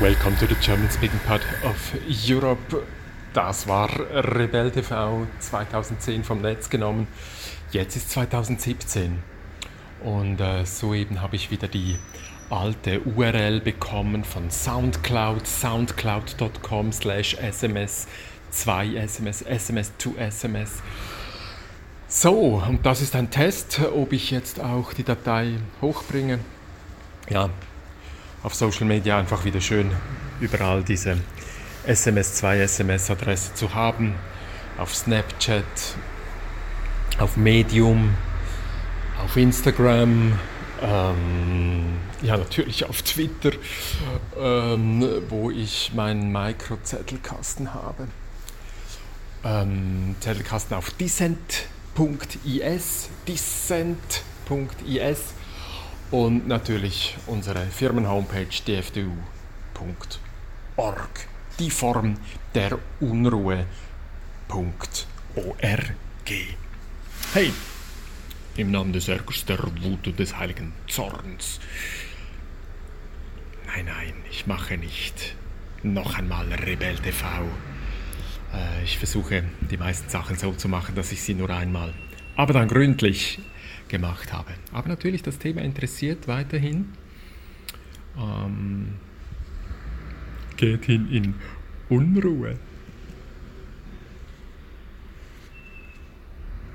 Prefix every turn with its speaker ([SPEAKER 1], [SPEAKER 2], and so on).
[SPEAKER 1] Welcome to the German speaking part of Europe. Das war Rebell TV 2010 vom Netz genommen. Jetzt ist 2017. Und äh, soeben habe ich wieder die alte URL bekommen von Soundcloud, soundcloud.com slash sms 2 sms, sms 2 sms. So, und das ist ein Test, ob ich jetzt auch die Datei hochbringe. Ja, auf Social Media einfach wieder schön überall diese SMS2 SMS-Adresse zu haben. Auf Snapchat, auf Medium, auf Instagram, ähm, ja natürlich auf Twitter, ähm, wo ich meinen Mikrozettelkasten habe. Ähm, Zettelkasten auf dissent.is, dissent.is und natürlich unsere Firmenhomepage dfdu.org. Die Form der Unruhe.org. Hey, im Namen des Ärgers, der Wut und des heiligen Zorns. Nein, nein, ich mache nicht noch einmal Rebell TV. Äh, ich versuche die meisten Sachen so zu machen, dass ich sie nur einmal, aber dann gründlich gemacht habe. Aber natürlich, das Thema interessiert weiterhin. Ähm, geht hin in Unruhe.